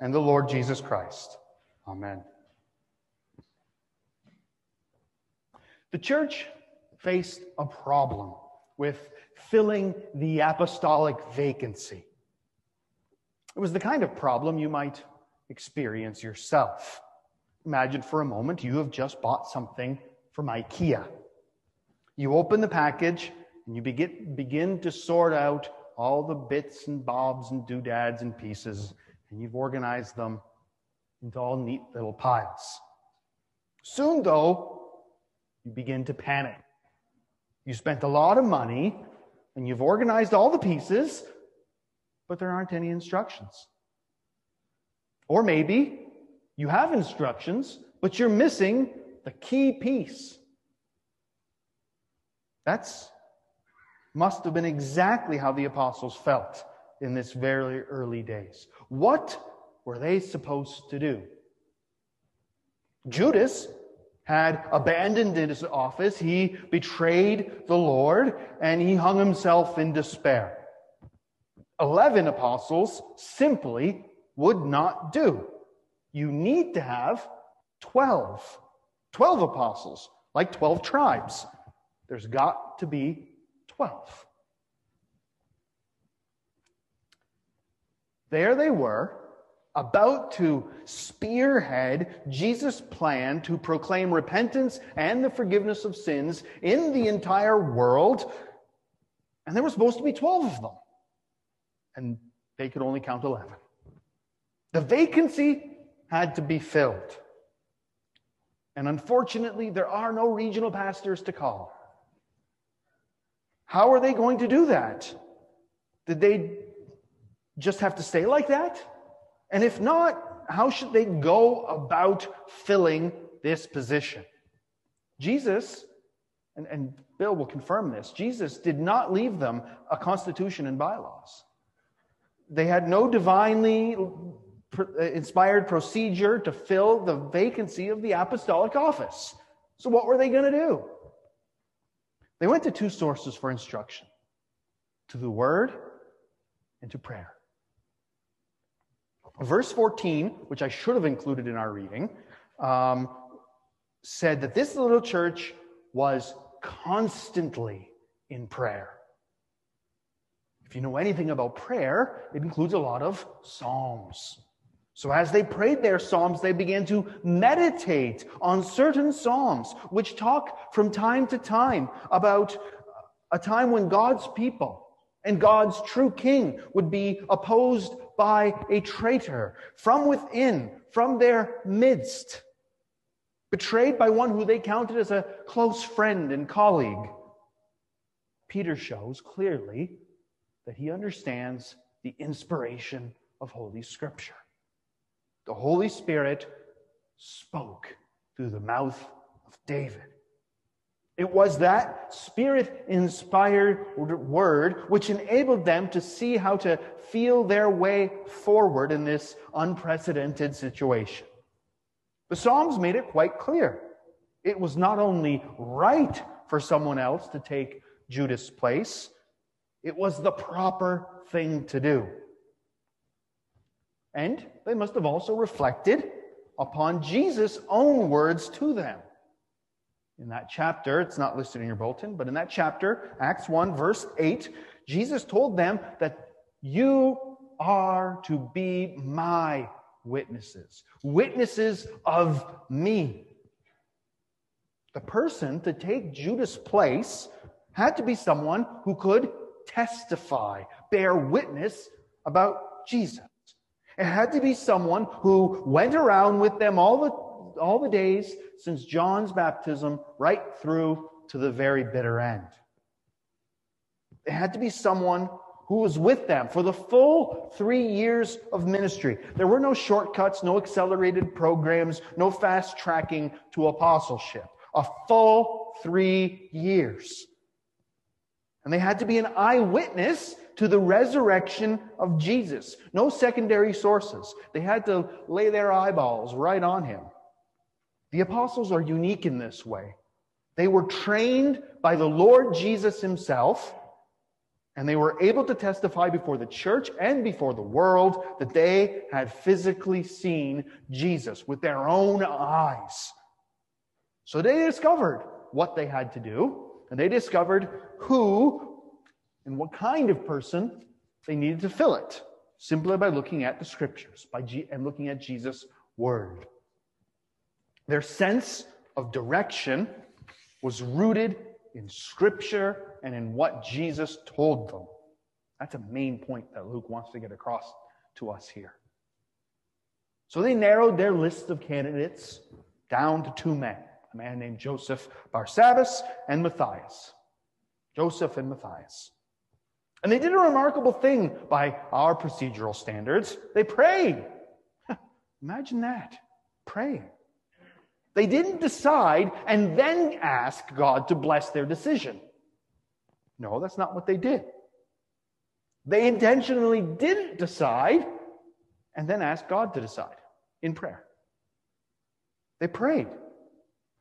and the Lord Jesus Christ. Amen. The church faced a problem with filling the apostolic vacancy. It was the kind of problem you might experience yourself. Imagine for a moment you have just bought something from IKEA. You open the package and you begin, begin to sort out all the bits and bobs and doodads and pieces, and you've organized them into all neat little piles. Soon, though, you begin to panic. You spent a lot of money and you've organized all the pieces, but there aren't any instructions. Or maybe you have instructions, but you're missing the key piece. That's must have been exactly how the apostles felt in this very early days. What were they supposed to do? Judas had abandoned his office. He betrayed the Lord and he hung himself in despair. Eleven apostles simply would not do. You need to have 12. 12 apostles, like 12 tribes. There's got to be 12. There they were, about to spearhead Jesus' plan to proclaim repentance and the forgiveness of sins in the entire world. And there were supposed to be 12 of them. And they could only count 11. The vacancy had to be filled. And unfortunately, there are no regional pastors to call. How are they going to do that? Did they just have to stay like that? And if not, how should they go about filling this position? Jesus, and, and Bill will confirm this, Jesus did not leave them a constitution and bylaws. They had no divinely uh, inspired procedure to fill the vacancy of the apostolic office. So, what were they going to do? They went to two sources for instruction to the Word and to prayer. Verse 14, which I should have included in our reading, um, said that this little church was constantly in prayer. If you know anything about prayer, it includes a lot of psalms. So as they prayed their psalms, they began to meditate on certain psalms, which talk from time to time about a time when God's people and God's true king would be opposed by a traitor from within, from their midst, betrayed by one who they counted as a close friend and colleague. Peter shows clearly that he understands the inspiration of Holy Scripture the Holy Spirit spoke through the mouth of David. It was that spirit inspired word which enabled them to see how to feel their way forward in this unprecedented situation. The Psalms made it quite clear. It was not only right for someone else to take Judas' place, it was the proper thing to do. And they must have also reflected upon Jesus' own words to them. In that chapter, it's not listed in your bulletin, but in that chapter, Acts 1, verse 8, Jesus told them that you are to be my witnesses, witnesses of me. The person to take Judas' place had to be someone who could testify, bear witness about Jesus. It had to be someone who went around with them all the, all the days since John's baptism right through to the very bitter end. It had to be someone who was with them for the full three years of ministry. There were no shortcuts, no accelerated programs, no fast tracking to apostleship. A full three years. And they had to be an eyewitness to the resurrection of Jesus. No secondary sources. They had to lay their eyeballs right on him. The apostles are unique in this way. They were trained by the Lord Jesus himself, and they were able to testify before the church and before the world that they had physically seen Jesus with their own eyes. So they discovered what they had to do, and they discovered who and what kind of person they needed to fill it simply by looking at the scriptures by G- and looking at Jesus' word. Their sense of direction was rooted in scripture and in what Jesus told them. That's a main point that Luke wants to get across to us here. So they narrowed their list of candidates down to two men a man named Joseph Barsabbas and Matthias. Joseph and Matthias. And they did a remarkable thing by our procedural standards. They prayed. Imagine that. Praying. They didn't decide and then ask God to bless their decision. No, that's not what they did. They intentionally didn't decide and then ask God to decide in prayer. They prayed.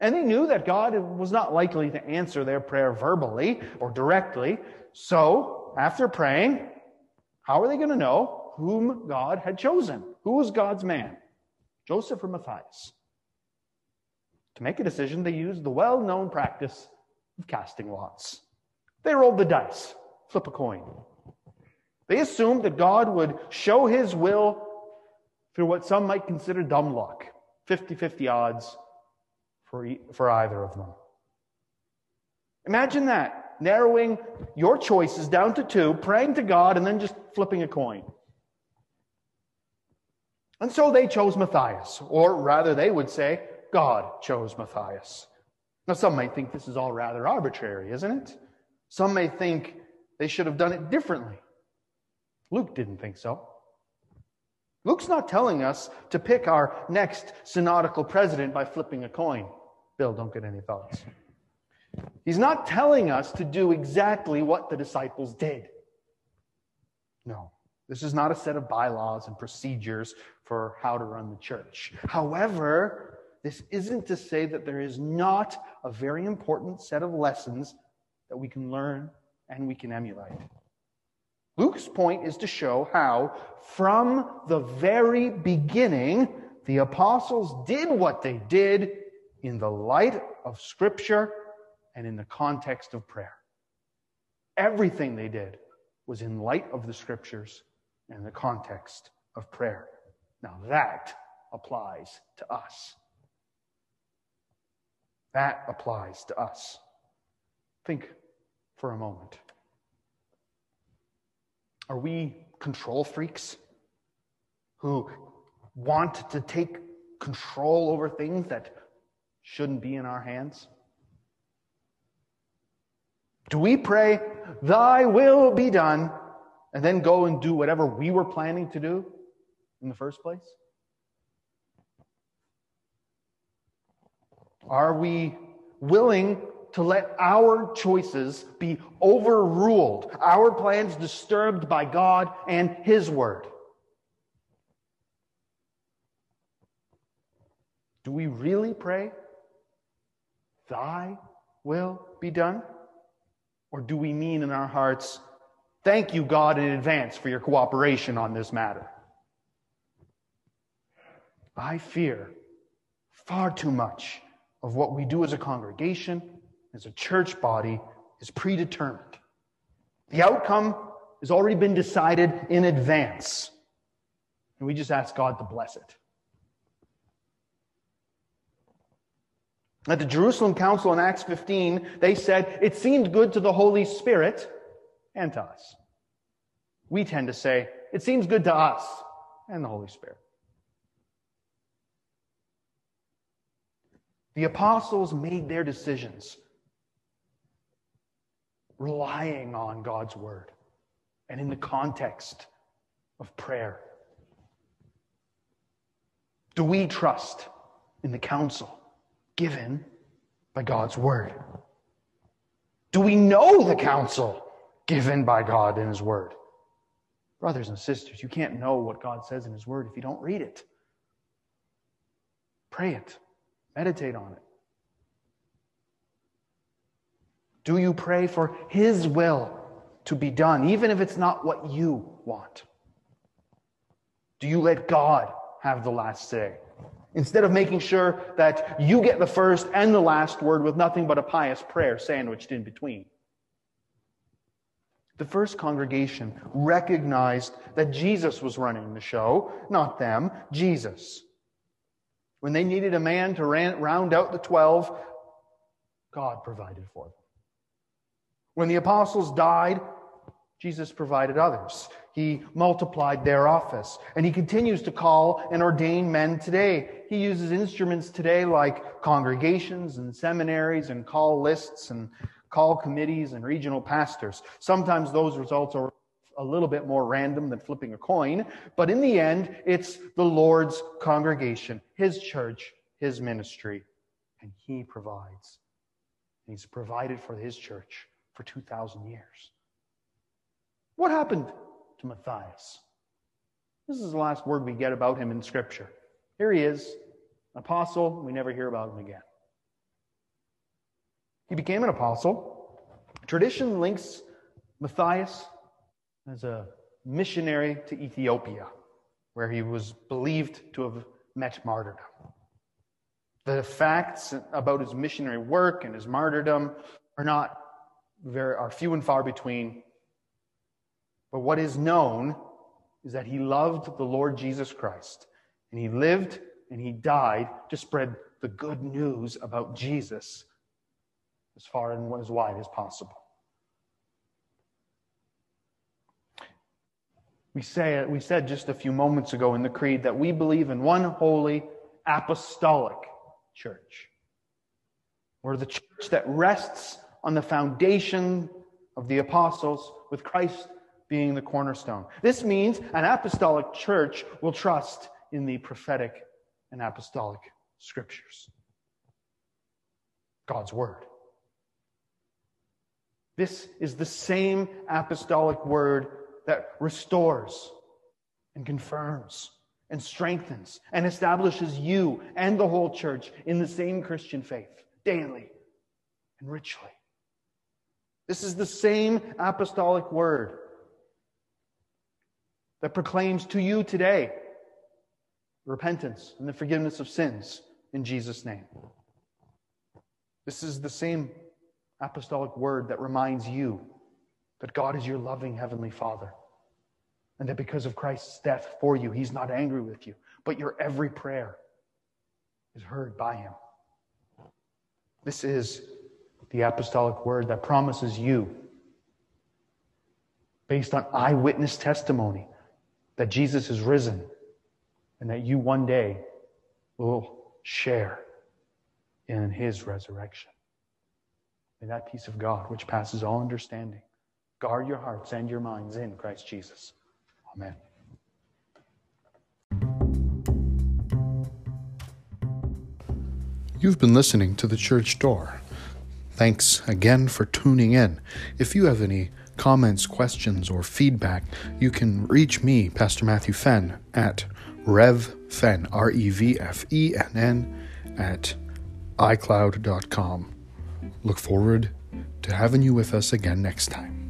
And they knew that God was not likely to answer their prayer verbally or directly. So, after praying, how are they going to know whom God had chosen? Who was God's man? Joseph or Matthias? To make a decision, they used the well known practice of casting lots. They rolled the dice, flip a coin. They assumed that God would show his will through what some might consider dumb luck 50 50 odds for, for either of them. Imagine that, narrowing your choices down to two, praying to God, and then just flipping a coin. And so they chose Matthias, or rather, they would say, God chose Matthias. Now, some may think this is all rather arbitrary, isn't it? Some may think they should have done it differently. Luke didn't think so. Luke's not telling us to pick our next synodical president by flipping a coin. Bill, don't get any thoughts. He's not telling us to do exactly what the disciples did. No, this is not a set of bylaws and procedures for how to run the church. However, this isn't to say that there is not a very important set of lessons that we can learn and we can emulate. Luke's point is to show how, from the very beginning, the apostles did what they did in the light of Scripture and in the context of prayer. Everything they did was in light of the Scriptures and the context of prayer. Now that applies to us. That applies to us. Think for a moment. Are we control freaks who want to take control over things that shouldn't be in our hands? Do we pray, Thy will be done, and then go and do whatever we were planning to do in the first place? Are we willing to let our choices be overruled, our plans disturbed by God and His Word? Do we really pray, Thy will be done? Or do we mean in our hearts, Thank you, God, in advance for your cooperation on this matter? I fear far too much of what we do as a congregation, as a church body, is predetermined. The outcome has already been decided in advance. And we just ask God to bless it. At the Jerusalem Council in Acts 15, they said it seemed good to the Holy Spirit and to us. We tend to say it seems good to us and the Holy Spirit. The apostles made their decisions relying on God's word. and in the context of prayer? Do we trust in the counsel given by God's word? Do we know the counsel given by God in His word? Brothers and sisters, you can't know what God says in His word if you don't read it. Pray it, meditate on it. Do you pray for His will to be done, even if it's not what you want? Do you let God have the last say? Instead of making sure that you get the first and the last word with nothing but a pious prayer sandwiched in between. The first congregation recognized that Jesus was running the show, not them, Jesus. When they needed a man to round out the 12, God provided for them. When the apostles died, Jesus provided others. He multiplied their office. And he continues to call and ordain men today. He uses instruments today like congregations and seminaries and call lists and call committees and regional pastors. Sometimes those results are a little bit more random than flipping a coin, but in the end, it's the Lord's congregation, His church, His ministry, and He provides. And He's provided for His church for 2,000 years. What happened to Matthias? This is the last word we get about him in Scripture. Here he is, apostle. We never hear about him again. He became an apostle. Tradition links Matthias as a missionary to Ethiopia, where he was believed to have met martyrdom. The facts about his missionary work and his martyrdom are not very, are few and far between. But what is known is that he loved the Lord Jesus Christ, and he lived and he died to spread the good news about Jesus as far and as wide as possible. We, say, we said just a few moments ago in the Creed that we believe in one holy apostolic church. We're the church that rests on the foundation of the apostles, with Christ being the cornerstone. This means an apostolic church will trust in the prophetic and apostolic scriptures. God's word. This is the same apostolic word that restores and confirms and strengthens and establishes you and the whole church in the same Christian faith daily and richly. This is the same apostolic word that proclaims to you today repentance and the forgiveness of sins in Jesus' name. This is the same apostolic word that reminds you that God is your loving Heavenly Father and that because of Christ's death for you, He's not angry with you, but your every prayer is heard by Him. This is the apostolic word that promises you, based on eyewitness testimony, that Jesus is risen and that you one day will share in his resurrection. May that peace of God, which passes all understanding, guard your hearts and your minds in Christ Jesus. Amen. You've been listening to The Church Door. Thanks again for tuning in. If you have any comments, questions, or feedback, you can reach me, Pastor Matthew Fenn, at revfenn, R E V F E N N, at iCloud.com. Look forward to having you with us again next time.